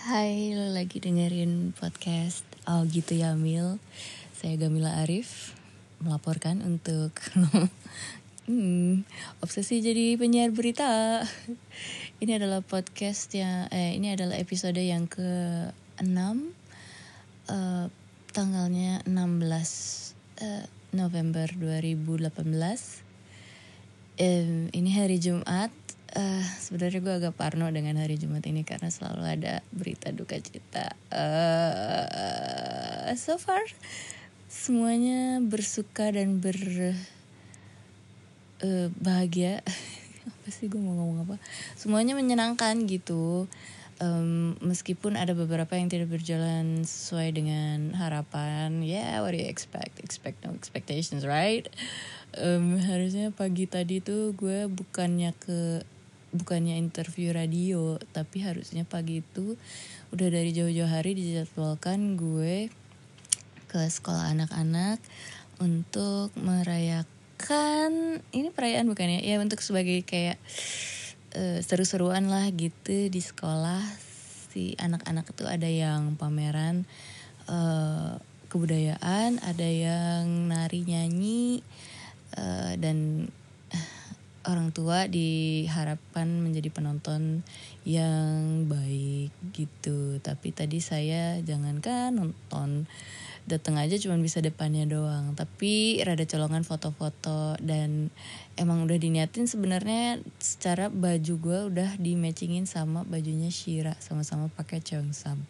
Hai, lo lagi dengerin podcast Oh gitu ya Mil. Saya Gamila Arif Melaporkan untuk hmm, Obsesi jadi penyiar berita. Ini adalah podcast yang eh, Ini adalah episode yang ke-6 eh, Tanggalnya 16 eh, November 2018 Em, Ini hari Jumat eh sebenarnya gue agak parno dengan hari Jumat ini karena selalu ada berita duka cita. eh so far semuanya bersuka dan ber eh, bahagia. apa sih gue mau ngomong apa? Semuanya menyenangkan gitu. Em, meskipun ada beberapa yang tidak berjalan sesuai dengan harapan, yeah, what do you expect? Expect no expectations, right? Em, harusnya pagi tadi tuh gue bukannya ke bukannya interview radio tapi harusnya pagi itu udah dari jauh-jauh hari dijadwalkan gue ke sekolah anak-anak untuk merayakan ini perayaan bukan ya ya untuk sebagai kayak eh, seru-seruan lah gitu di sekolah. Si anak-anak itu ada yang pameran eh, kebudayaan ada yang nari nyanyi eh, dan orang tua diharapkan menjadi penonton yang baik gitu. Tapi tadi saya jangankan nonton datang aja cuma bisa depannya doang. Tapi rada colongan foto-foto dan emang udah diniatin sebenarnya secara baju gue udah di matchingin sama bajunya Shira sama-sama pakai cheongsam.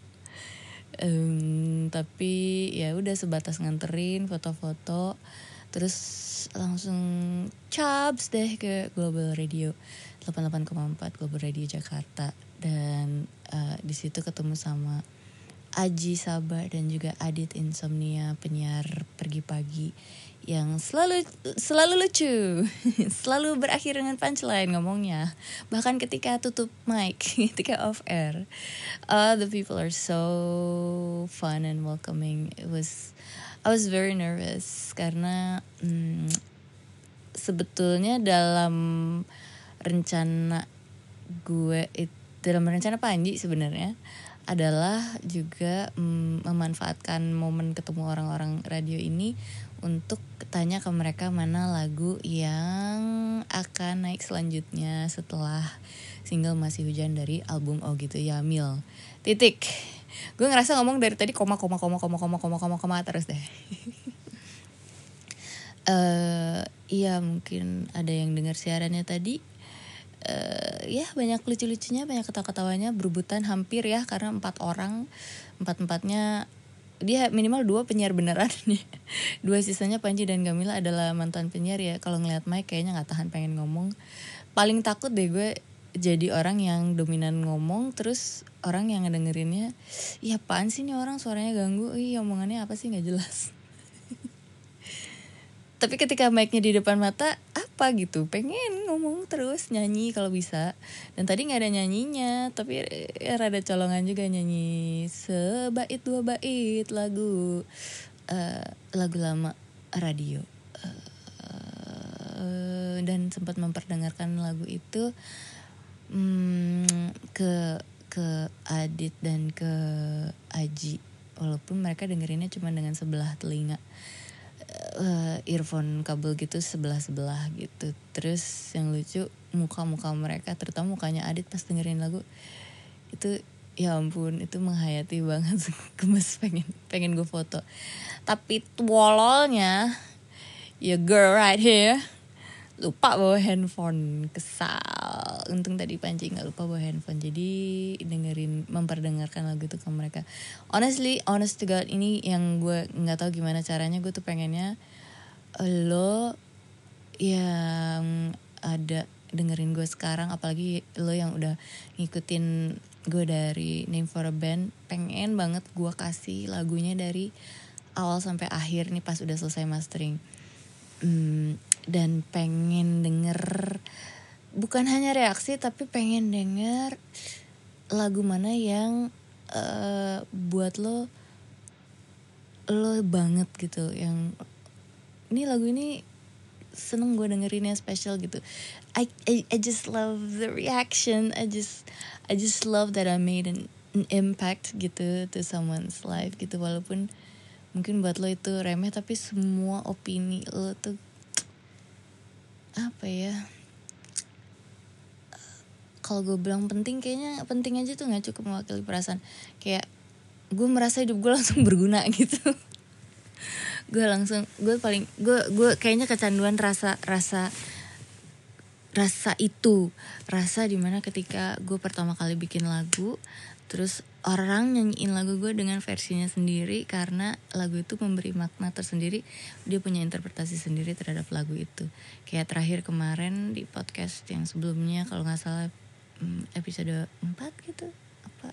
Em, tapi ya udah sebatas nganterin foto-foto terus langsung cabs deh ke Global Radio 88,4 Global Radio Jakarta. Dan eh, di situ ketemu sama Aji Sabah dan juga Adit Insomnia penyiar pergi pagi yang selalu selalu lucu selalu berakhir dengan punchline ngomongnya. Bahkan ketika tutup mic ketika off air uh, the people are so fun and welcoming. It was I was very nervous karena hmm, sebetulnya dalam rencana gue it- dalam rencana Panji sebenarnya adalah juga mm, memanfaatkan momen ketemu orang-orang radio ini untuk tanya ke mereka mana lagu yang akan naik selanjutnya setelah single masih hujan dari album Oh gitu ya Mil. Titik gue ngerasa ngomong dari tadi koma koma koma koma koma koma koma koma terus deh. Eh iya mungkin ada yang dengar siarannya tadi. Eh ya banyak lucu-lucunya banyak ketawa-ketawanya berebutan hampir ya karena empat orang empat empatnya dia minimal dua penyiar beneran nih. Dua sisanya Panji dan Gamila adalah mantan penyiar ya. Kalau ngeliat Mike kayaknya nggak tahan pengen ngomong. Paling takut deh gue jadi orang yang dominan ngomong terus orang yang ngedengerinnya iya apaan sih nih orang? Suaranya ganggu. Iya omongannya apa sih? Nggak jelas. Tapi ketika mic-nya di depan mata apa gitu? Pengen ngomong terus nyanyi kalau bisa. Dan tadi nggak ada nyanyinya tapi ya rada colongan juga nyanyi sebait dua bait lagu eh, lagu lama radio. Eh, dan sempat memperdengarkan lagu itu hmm, ke ke Adit dan ke Aji. Walaupun mereka dengerinnya cuma dengan sebelah telinga. Eh, earphone kabel gitu sebelah-sebelah gitu. Terus yang lucu muka-muka mereka terutama mukanya Adit pas dengerin lagu itu ya ampun itu menghayati banget. Gemes pengen pengen gue foto. Tapi tuololnya ya girl right here lupa bawa handphone kesal untung tadi Panji nggak lupa bawa handphone jadi dengerin memperdengarkan lagu itu ke mereka. Honestly honest to God ini yang gue nggak tahu gimana caranya gue tuh pengennya lo yang ada dengerin gue sekarang apalagi lo yang udah ngikutin gue dari Name for a Band. Pengen banget gue kasih lagunya dari awal sampai akhir nih pas udah selesai mastering. Hmm, dan pengen denger bukan hanya reaksi tapi pengen denger lagu mana yang eh, buat lo lo banget gitu yang ini lagu ini seneng gue dengerinnya special gitu. I, I I just love the reaction. I just I just love that I made an an impact gitu to someone's life gitu. Walaupun mungkin buat lo itu remeh tapi semua opini lo tuh apa ya kalau gue bilang penting kayaknya penting aja tuh nggak cukup mewakili perasaan. Kayak gue merasa hidup gue langsung berguna gitu. Gue langsung gue paling gue gue kayaknya kecanduan rasa rasa rasa itu. Rasa di mana ketika gue pertama kali bikin lagu terus orang nyanyiin lagu gue dengan versinya sendiri karena lagu itu memberi makna tersendiri dia punya interpretasi sendiri terhadap lagu itu. Kayak terakhir kemarin di podcast yang sebelumnya kalau nggak salah hmm, episode 4 gitu. Apa?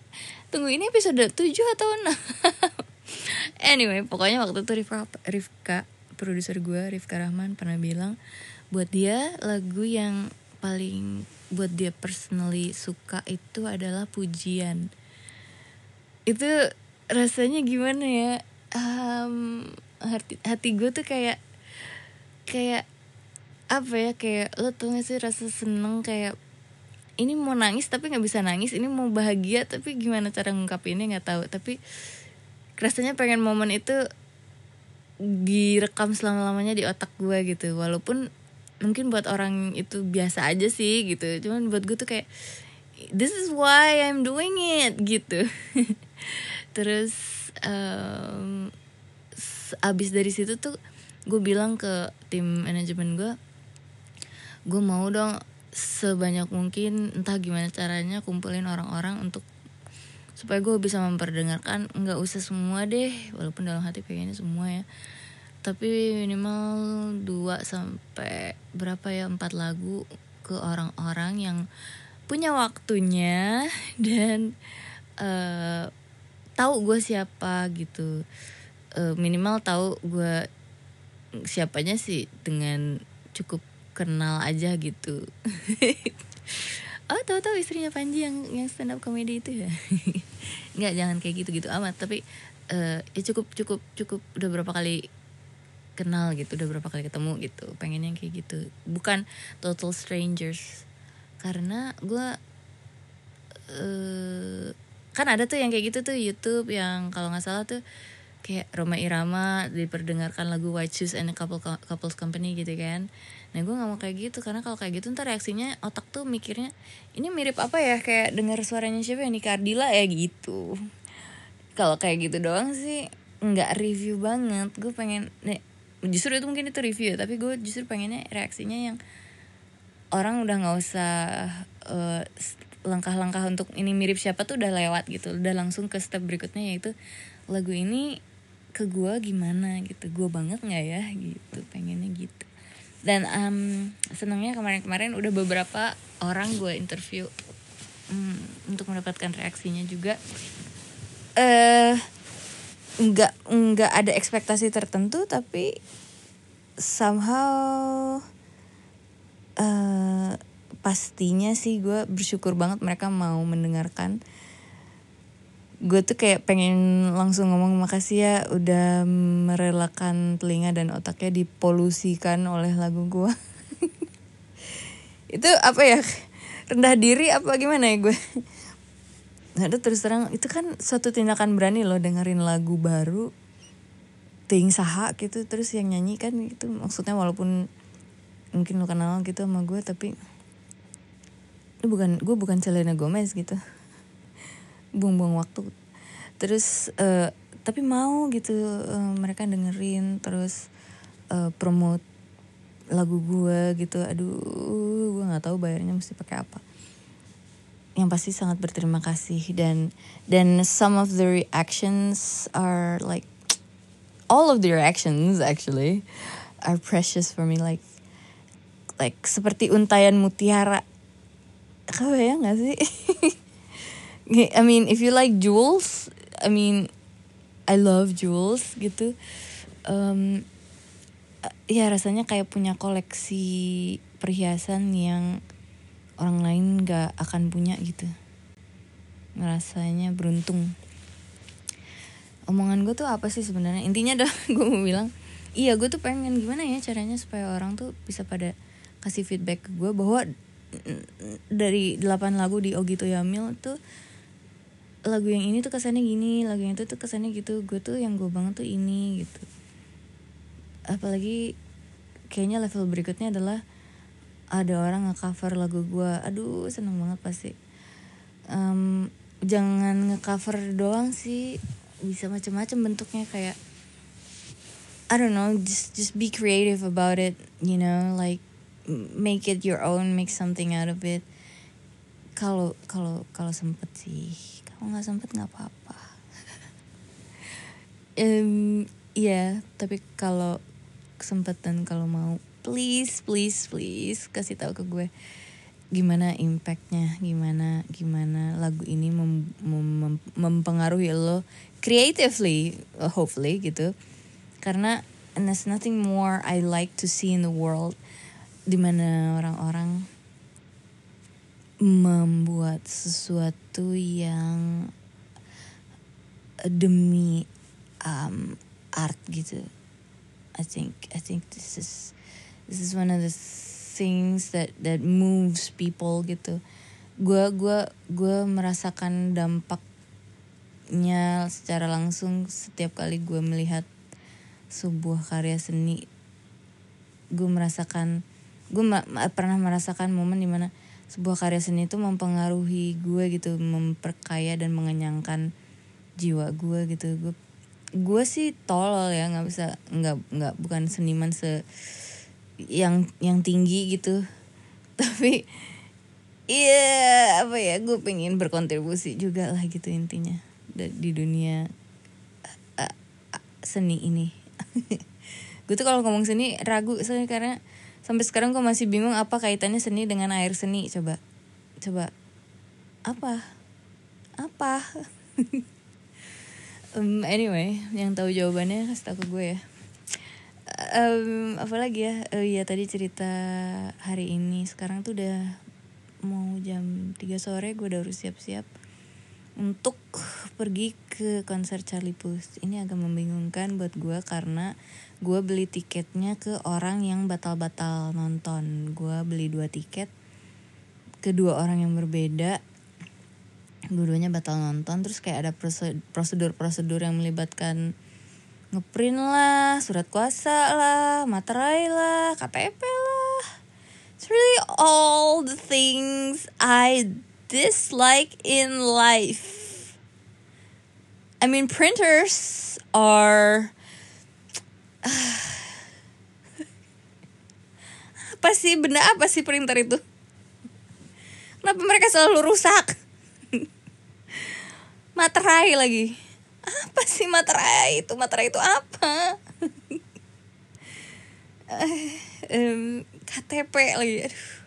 Tunggu ini episode 7 atau 6 anyway pokoknya waktu itu Rifka Rifka produser gue Rifka Rahman pernah bilang buat dia lagu yang paling buat dia personally suka itu adalah pujian. Itu rasanya gimana ya? Um, hati hati gue tuh kayak kayak apa ya? Kayak lo tau gak sih rasa seneng kayak ini mau nangis tapi nggak bisa nangis ini mau bahagia tapi gimana cara ngungkapinnya nggak tahu. Tapi rasanya pengen momen itu direkam selama lamanya di otak gue gitu. Walaupun mungkin buat orang itu biasa aja sih gitu. Cuman buat gue tuh kayak this is why I'm doing it gitu. Terus um, abis dari situ tuh gue bilang ke tim manajemen gue gue mau dong sebanyak mungkin entah gimana caranya kumpulin orang-orang untuk supaya gue bisa memperdengarkan. Nggak usah semua deh walaupun dalam hati pengennya semua ya. Tapi minimal dua sampai berapa ya empat lagu ke orang-orang yang punya waktunya dan uh, tahu gue siapa gitu. Uh, minimal tahu gue siapanya sih dengan cukup kenal aja gitu. Oh tahu-tahu istrinya Panji yang yang stand up comedy itu ya? Nggak jangan kayak gitu gitu amat tapi uh, ya cukup cukup cukup udah berapa kali kenal gitu udah berapa kali ketemu gitu pengen yang kayak gitu. Bukan total strangers karena gue uh, kan ada tuh yang kayak gitu tuh YouTube yang kalau nggak salah tuh kayak Roma Irama diperdengarkan lagu White Shoes and Couple Couples Company gitu kan nah gue nggak mau kayak gitu karena kalau kayak gitu ntar reaksinya otak tuh mikirnya ini mirip apa ya? Kayak dengar suaranya siapa ya? Nika Ardila ya gitu. Kalau kayak gitu doang sih nggak review banget. Gue pengen nih justru itu mungkin itu review ya tapi gue justru pengennya reaksinya yang orang udah nggak usah uh, langkah-langkah untuk ini mirip siapa tuh udah lewat gitu udah langsung ke step berikutnya yaitu lagu ini ke gue gimana gitu gue banget nggak ya? Gitu pengennya gitu dan um, senangnya kemarin-kemarin udah beberapa orang gue interview um, untuk mendapatkan reaksinya juga. Eh uh, nggak nggak ada ekspektasi tertentu tapi somehow uh, pastinya sih gue bersyukur banget mereka mau mendengarkan gue tuh kayak pengen langsung ngomong makasih ya udah merelakan telinga dan otaknya dipolusikan oleh lagu gue itu apa ya? Rendah diri apa gimana ya gue? Nggak ada terus terang itu kan suatu tindakan berani loh dengerin lagu baru ting saha gitu terus yang nyanyi kan itu maksudnya walaupun mungkin lo kenal gitu sama gue tapi itu bukan gue bukan Selena Gomez gitu buang-buang waktu. Terus uh, tapi mau gitu uh, mereka dengerin terus uh, promote lagu gue gitu. Aduh gue nggak tahu bayarnya mesti pakai apa. Yang pasti sangat berterima kasih dan dan some of the reactions are like all of the reactions actually are precious for me like like seperti untayan mutiara. Kau ya gak sih I mean if you like jewels I mean I love jewels gitu. Um, ya rasanya kayak punya koleksi perhiasan yang orang lain gak akan punya gitu. Ngerasanya beruntung. Omongan gue tuh apa sih sebenarnya? Intinya dah gue mau bilang iya gue tuh pengen. Gimana ya caranya supaya orang tuh bisa pada kasih feedback ke gue bahwa dari delapan lagu di Ogito Yamil tuh lagu yang ini tuh kesannya gini lagu yang itu tuh kesannya gitu gue tuh yang gue banget tuh ini gitu. Apalagi kayaknya level berikutnya adalah ada orang nge-cover lagu gue. Aduh seneng banget pasti. Um, jangan nge-cover doang sih bisa macam-macam bentuknya kayak I don't know just just be creative about it you know like make it your own make something out of it kalau kalau kalau sempet sih. Kalau nggak sempet nggak apa-apa. Um, iya tapi kalau kesempatan kalau mau please please please kasih tahu ke gue gimana impactnya gimana gimana lagu ini mem, mem, mempengaruhi lo creatively uh, hopefully gitu. Karena and there's nothing more I like to see in the world di mana orang-orang membuat sesuatu yang demi um, art gitu. I think I think this is this is one of the things that that moves people gitu. Gue gue gue merasakan dampaknya secara langsung setiap kali gue melihat sebuah karya seni. Gue merasakan gue ma pernah merasakan momen di mana sebuah karya seni itu mempengaruhi gue gitu memperkaya dan mengenyangkan jiwa gue gitu. Gue gue sih tolol ya nggak bisa nggak nggak bukan seniman se yang yang tinggi gitu. Tapi iya apa ya gue pengen berkontribusi juga lah gitu intinya di dunia uh, uh, seni ini. Gue tuh kalau ngomong seni ragu soalnya karena sampai sekarang gue masih bingung apa kaitannya seni dengan air seni coba. Coba. Apa? Apa? Um, anyway yang tahu jawabannya kasih tahu ke gue ya. Um, apa lagi ya? Oh iya tadi cerita hari ini. Sekarang tuh udah mau jam 3 sore gue udah harus siap-siap untuk pergi ke konser Charlie Puth. Ini agak membingungkan buat gue karena gue beli tiketnya ke orang yang batal-batal nonton. Gue beli dua tiket kedua orang yang berbeda. Dua-duanya batal nonton. Terus kayak ada prosedur-prosedur yang melibatkan ngeprint lah, surat kuasa lah, materai lah, KTP lah. It's really all the things I dislike in life. I mean, printers are. apa sih benda apa sih printer itu? Kenapa mereka selalu rusak? materai lagi. Apa sih materai itu? Materai itu apa? um, KTP lagi. Aduh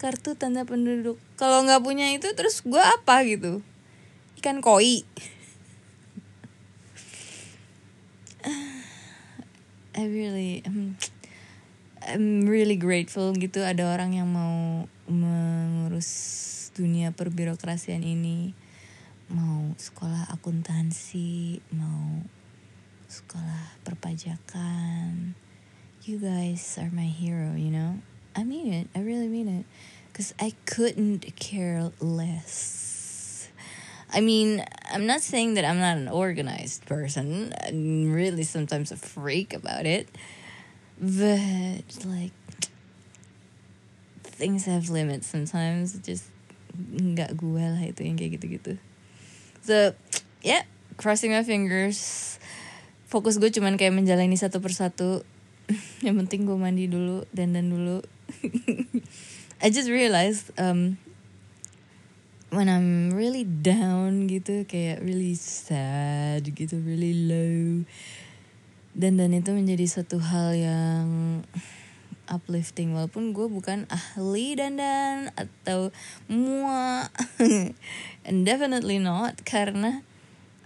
kartu tanda penduduk. Kalau nggak punya itu terus gue apa gitu? Ikan koi. I really I'm, I'm really grateful gitu ada orang yang mau mengurus dunia perbirokrasian ini. Mau sekolah akuntansi mau sekolah perpajakan. You guys are my hero you know I mean it. I really mean it. Because I couldn't care less. I mean, I'm not saying that I'm not an organized person. I'm really sometimes a freak about it. But, like, things have limits sometimes. Just nggak gue lah itu yang kayak gitu-gitu. So, yeah, crossing my fingers. Fokus gue cuman kayak menjalani satu persatu. yang penting gue mandi dulu, dandan dulu, I just realized um, when I'm really down gitu kayak really sad gitu really low dan dan itu menjadi satu hal yang uplifting. Walaupun gue bukan ahli dandan atau mua and definitely not karena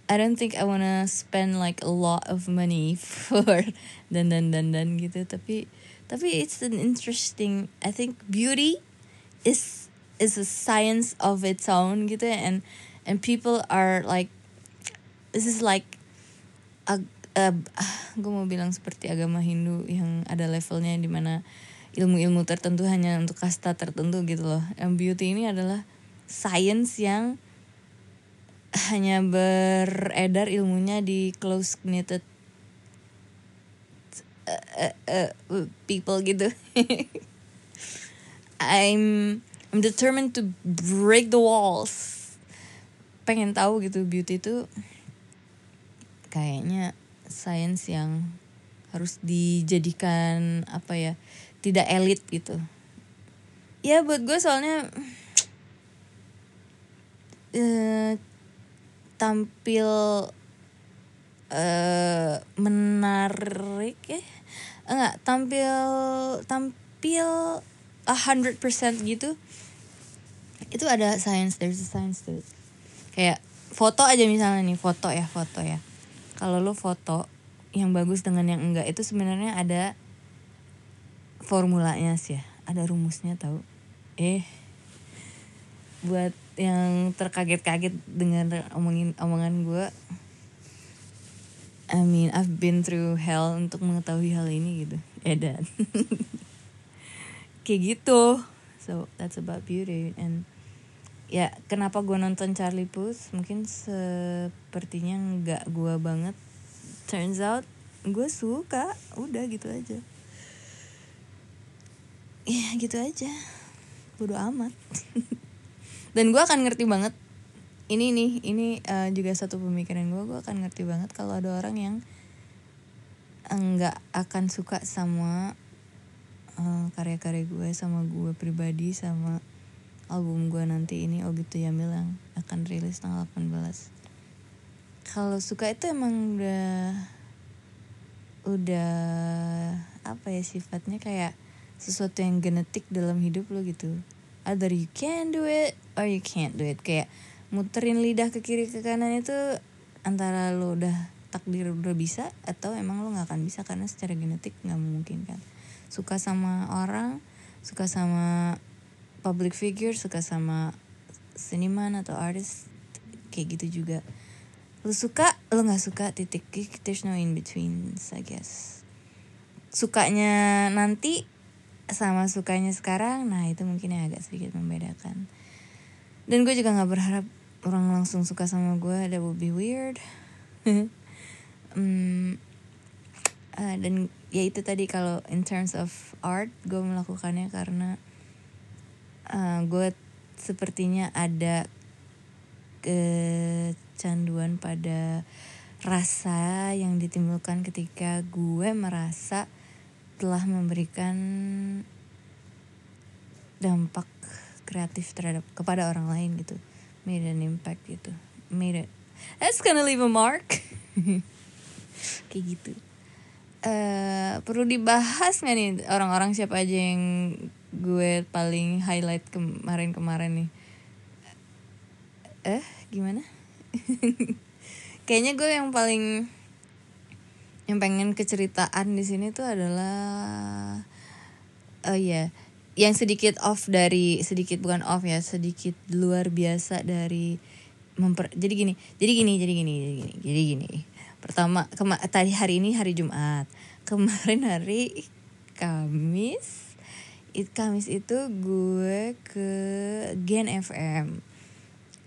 I don't think I wanna spend like a lot of money for dandan dandan gitu. Tapi tapi it's an interesting I think beauty is is a science of its own gitu and and people are like this is like a, a, gue mau bilang seperti agama Hindu yang ada levelnya di mana ilmu-ilmu tertentu hanya untuk kasta tertentu gitu loh. And beauty ini adalah science yang hanya beredar ilmunya di close knitted uh, uh, uh, people gitu. I'm I'm determined to break the walls. Pengen tahu gitu beauty itu kayaknya sains yang harus dijadikan apa ya tidak elit gitu ya buat gue soalnya uh, tampil uh, menarik ya enggak tampil tampil a hundred percent gitu. Itu ada science there's a science to it. kayak foto aja misalnya nih foto ya foto ya. Kalau lo foto yang bagus dengan yang enggak itu sebenarnya ada formulanya sih ya ada rumusnya tahu eh buat yang terkaget-kaget dengan omongin omongan gue I mean I've been through hell untuk mengetahui hal ini gitu. Edan kayak gitu. So that's about beauty. And ya kenapa gue nonton Charlie Puth? Mungkin sepertinya nggak gue banget. Turns out gue suka. Udah gitu aja. Ya gitu aja. Bodo amat. Dan gue akan ngerti banget ini nih ini uh, juga satu pemikiran gue gue akan ngerti banget kalau ada orang yang enggak akan suka sama uh, karya-karya gue sama gue pribadi sama album gue nanti ini oh gitu ya bilang akan rilis tanggal 18 kalau suka itu emang udah udah apa ya sifatnya kayak sesuatu yang genetik dalam hidup lo gitu. Either you can do it or you can't do it. Kayak muterin lidah ke kiri ke kanan itu antara lo udah takdir udah bisa atau emang lo nggak akan bisa karena secara genetik nggak memungkinkan. Suka sama orang suka sama public figure suka sama seniman atau artis kayak gitu juga. Lu suka lu nggak suka titik. There's no in between I guess. Sukanya nanti sama sukanya sekarang nah itu mungkin yang agak sedikit membedakan. Dan gue juga nggak berharap orang langsung suka sama gue that would be weird. Um, uh, dan ya itu tadi kalau in terms of art gue melakukannya karena uh, gue sepertinya ada kecanduan pada rasa yang ditimbulkan ketika gue merasa telah memberikan dampak kreatif terhadap kepada orang lain gitu made an impact gitu. Made it. That's gonna leave a mark. Kayak gitu. Uh, perlu dibahas nggak nih orang-orang siapa aja yang gue paling highlight kemarin-kemarin nih? Eh gimana? Kayaknya gue yang paling yang pengen keceritaan di sini tuh adalah oh iya yang sedikit off dari sedikit bukan off ya sedikit luar biasa dari memper jadi gini jadi gini jadi gini jadi gini jadi gini. Pertama kema tadi hari ini hari Jumat. Kemarin hari Kamis it Kamis itu gue ke Gen FM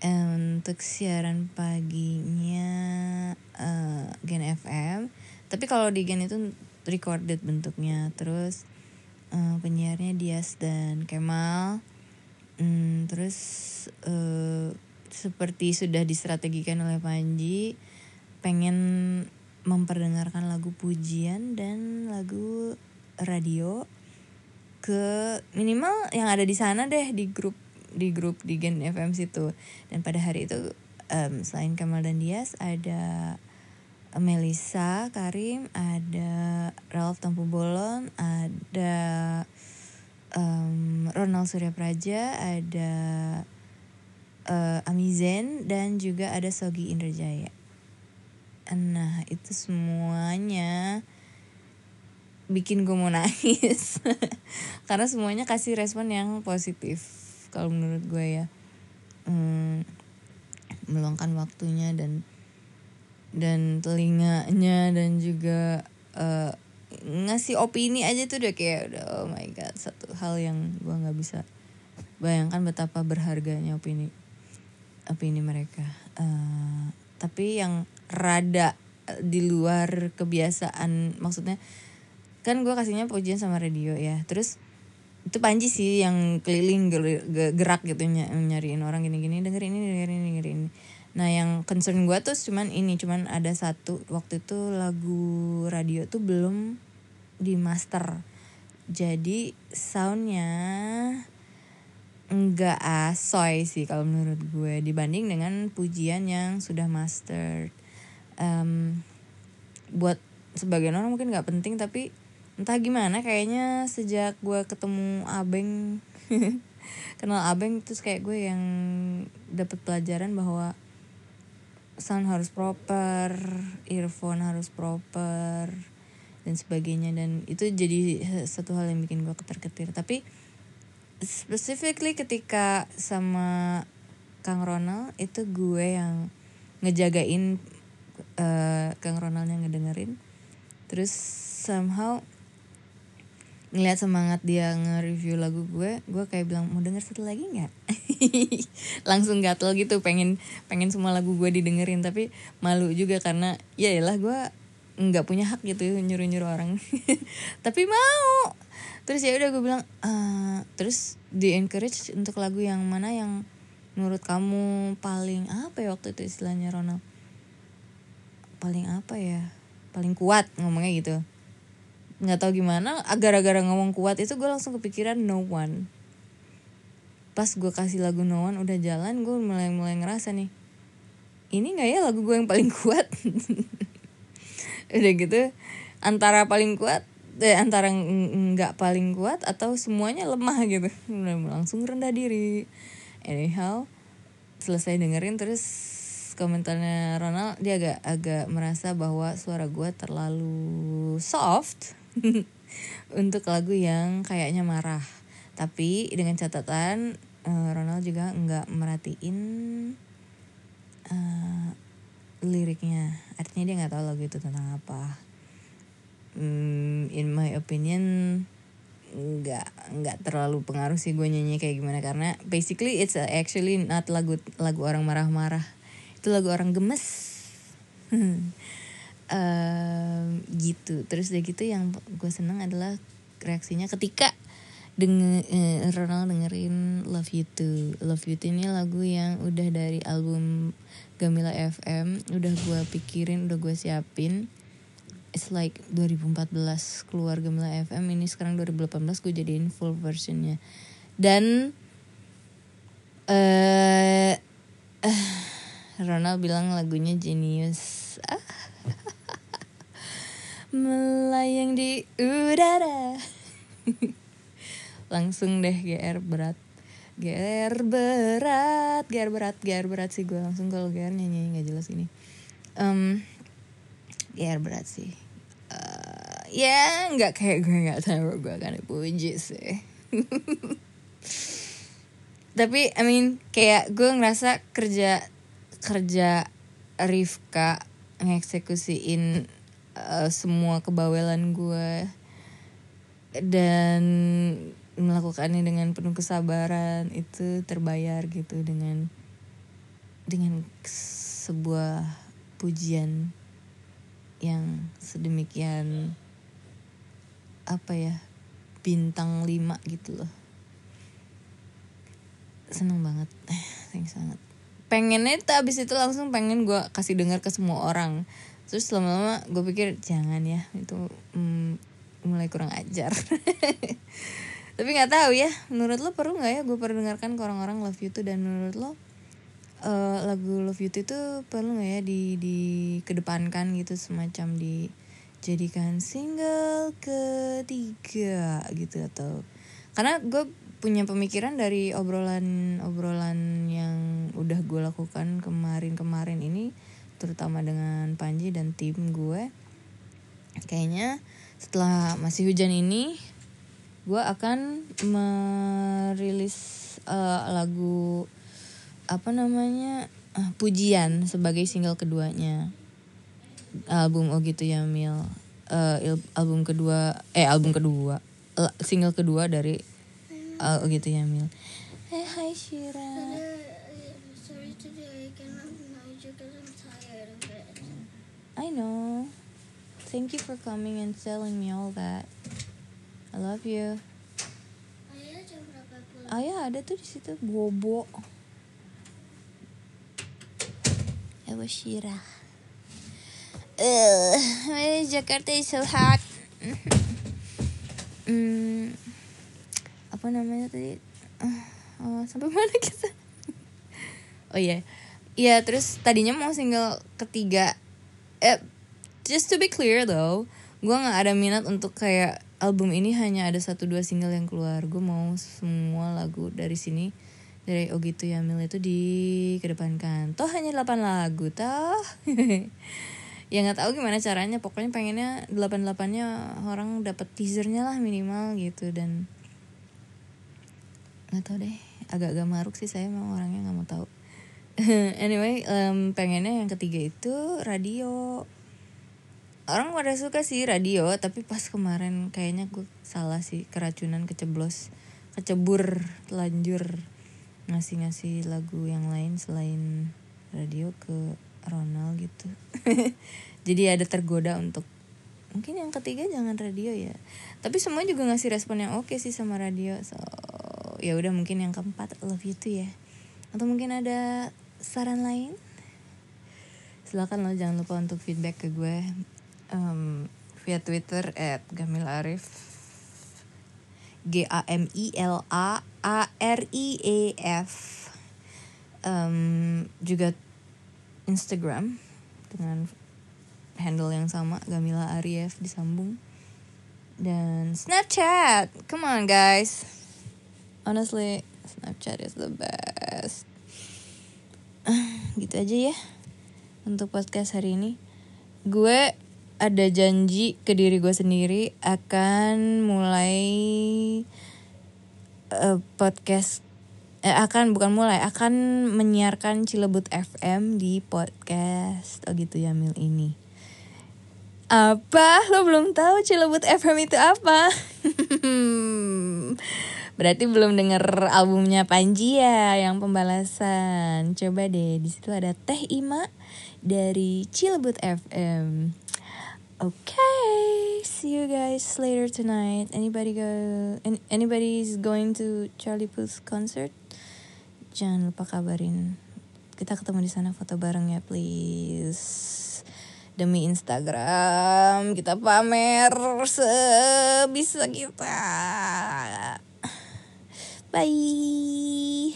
untuk siaran paginya uh, Gen FM tapi kalau di Gen itu recorded bentuknya terus uh, penyiarnya Dias dan Kemal. Um, terus uh, seperti sudah distrategikan oleh Panji pengen memperdengarkan lagu pujian dan lagu radio ke minimal yang ada di sana deh di grup di grup di Gen FM situ. Dan pada hari itu um, selain Kamal dan Dias ada Melisa Karim ada Ralph Tampu Bolon ada um, Ronald Surya Praja ada uh, Amizen dan juga ada Sogi Indrajaya. Nah itu semuanya bikin gue mau nangis. Karena semuanya kasih respon yang positif kalau menurut gue ya. Hmm, meluangkan waktunya dan dan telinganya dan juga uh, ngasih opini aja tuh udah kayak udah oh my god satu hal yang gue nggak bisa bayangkan betapa berharganya opini opini mereka. Uh, tapi yang rada di luar kebiasaan maksudnya kan gue kasihnya pujian sama radio ya. Terus itu Panji sih yang keliling gerak gitu nyariin orang gini-gini dengerin ini dengerin ini dengerin ini nah yang concern gue tuh cuman ini cuman ada satu waktu itu lagu radio tuh belum di master jadi soundnya enggak asoy sih kalau menurut gue dibanding dengan pujian yang sudah mastered. Um, buat sebagian orang mungkin nggak penting tapi entah gimana kayaknya sejak gue ketemu abeng kenal abeng terus kayak gue yang dapat pelajaran bahwa sound harus proper earphone harus proper dan sebagainya. Dan itu jadi satu hal yang bikin gue keter-ketir tapi specifically ketika sama Kang Ronald itu gue yang ngejagain uh, Kang Ronaldnya ngedengerin. Terus somehow ngeliat semangat dia nge-review lagu gue gue kayak bilang mau denger satu lagi nggak? Langsung gatel gitu pengen pengen semua lagu gue didengerin tapi malu juga karena ya lah gue nggak punya hak gitu nyuruh nyuruh orang. Tapi mau. Terus ya udah gue bilang uh, terus di encourage untuk lagu yang mana yang menurut kamu paling apa ya waktu itu istilahnya Ronald paling apa ya? Paling kuat ngomongnya gitu nggak tahu gimana agar-agar ngomong kuat itu gue langsung kepikiran no one. Pas gue kasih lagu no one udah jalan gue mulai mulai ngerasa nih ini nggak ya lagu gue yang paling kuat? Udah gitu antara paling kuat eh, antara nggak paling kuat atau semuanya lemah gitu. Langsung rendah diri. Anyhow selesai dengerin terus komentarnya Ronald dia agak agak merasa bahwa suara gue terlalu soft untuk lagu yang kayaknya marah. Tapi dengan catatan uh, Ronald juga nggak merhatiin uh, liriknya. Artinya dia nggak tahu lagu itu tentang apa. Hmm, in my opinion nggak nggak terlalu pengaruh sih gue nyanyi kayak gimana karena basically it's actually not lagu lagu orang marah-marah itu lagu orang gemes um, gitu. Terus dari gitu yang gue seneng adalah reaksinya ketika denger eh, Ronald dengerin Love You Too. Love You Too ini lagu yang udah dari album Gamila FM udah gue pikirin udah gue siapin. It's like 2014 keluar Gamila FM ini sekarang 2018 gue jadiin full versionnya. Dan eh uh, uh, Ronald bilang lagunya genius. Ah melayang di udara. Langsung deh GR berat. GR berat GR berat GR berat sih gue langsung kalau GR nyanyi nggak jelas ini. Um, GR berat sih. Uh, ya nggak kayak gue nggak tahu gue akan dipuji sih. Tapi I mean kayak gue ngerasa kerja kerja Rifka ngeksekusiin uh, semua kebawelan gue dan melakukannya dengan penuh kesabaran itu terbayar gitu dengan dengan sebuah pujian yang sedemikian apa ya bintang lima gitu loh. Seneng banget. Thanks banget. Pengennya tuh abis itu langsung pengen gue kasih dengar ke semua orang terus lama-lama gue pikir jangan ya itu mm, mulai kurang ajar. Tapi nggak tahu ya menurut lo perlu nggak ya gue pernah dengarkan ke orang-orang love you tuh dan menurut lo uh, lagu love you itu perlu nggak ya di di kedepankan gitu semacam dijadikan single ketiga gitu atau karena gue punya pemikiran dari obrolan obrolan yang udah gue lakukan kemarin-kemarin ini terutama dengan Panji dan tim gue. Kayaknya setelah masih hujan ini gue akan merilis uh, lagu apa namanya uh, pujian sebagai single keduanya. Album oh gitu ya Mil. Uh, album kedua eh album kedua. Single kedua dari oh gitu ya Mil. Eh hai Shira I know. Thank you for coming and telling me all that. I love you. Ayah jam berapa pulang? Ayah ada tuh di situ bobo. Ewa Shira. Uh, Jakarta is so hot. Hmm, apa namanya tadi? Uh, oh, sampai mana kita? oh iya, iya terus tadinya mau single ketiga. Eh, just to be clear though, gue nggak ada minat untuk kayak album ini hanya ada satu dua single yang keluar. Gue mau semua lagu dari sini dari Oh gitu Yamil itu dikedepankan. Toh hanya 8 lagu toh. ya nggak tahu gimana caranya pokoknya pengennya 88 nya orang dapat teasernya lah minimal gitu dan nggak tahu deh agak-agak maruk sih saya mau orangnya nggak mau tahu anyway em, pengennya yang ketiga itu radio. Orang pada suka sih radio tapi pas kemarin kayaknya gue salah sih keracunan keceblos kecebur lanjur ngasih-ngasih lagu yang lain selain radio ke Ronald gitu. Jadi ada tergoda untuk mungkin yang ketiga jangan radio ya. Tapi semua juga ngasih respon yang oke sih sama radio so ya udah mungkin yang keempat love you too ya. Atau mungkin ada saran lain? Silakan lo jangan lupa untuk feedback ke gue em, via twitter at Gamil Arif G A M I L A A R I E F. Em, juga Instagram dengan handle yang sama Gamila Arief disambung. Dan Snapchat. Come on guys. Honestly Snapchat is the best gitu aja ya untuk podcast hari ini. Gue ada janji ke diri gue sendiri akan mulai eh, podcast eh, akan bukan mulai akan menyiarkan Cilebut FM di podcast. Oh gitu ya Mil ini. Apa? Lo belum tahu Cilebut FM itu apa berarti belum denger albumnya Panji ya yang pembalasan coba deh di situ ada Teh Ima dari Cilebut FM Okay, see you guys later tonight. Anybody go? Any, anybody's going to Charlie Puth concert? Jangan lupa kabarin. Kita ketemu di sana foto bareng ya, please. Demi Instagram, kita pamer sebisa kita. Bye.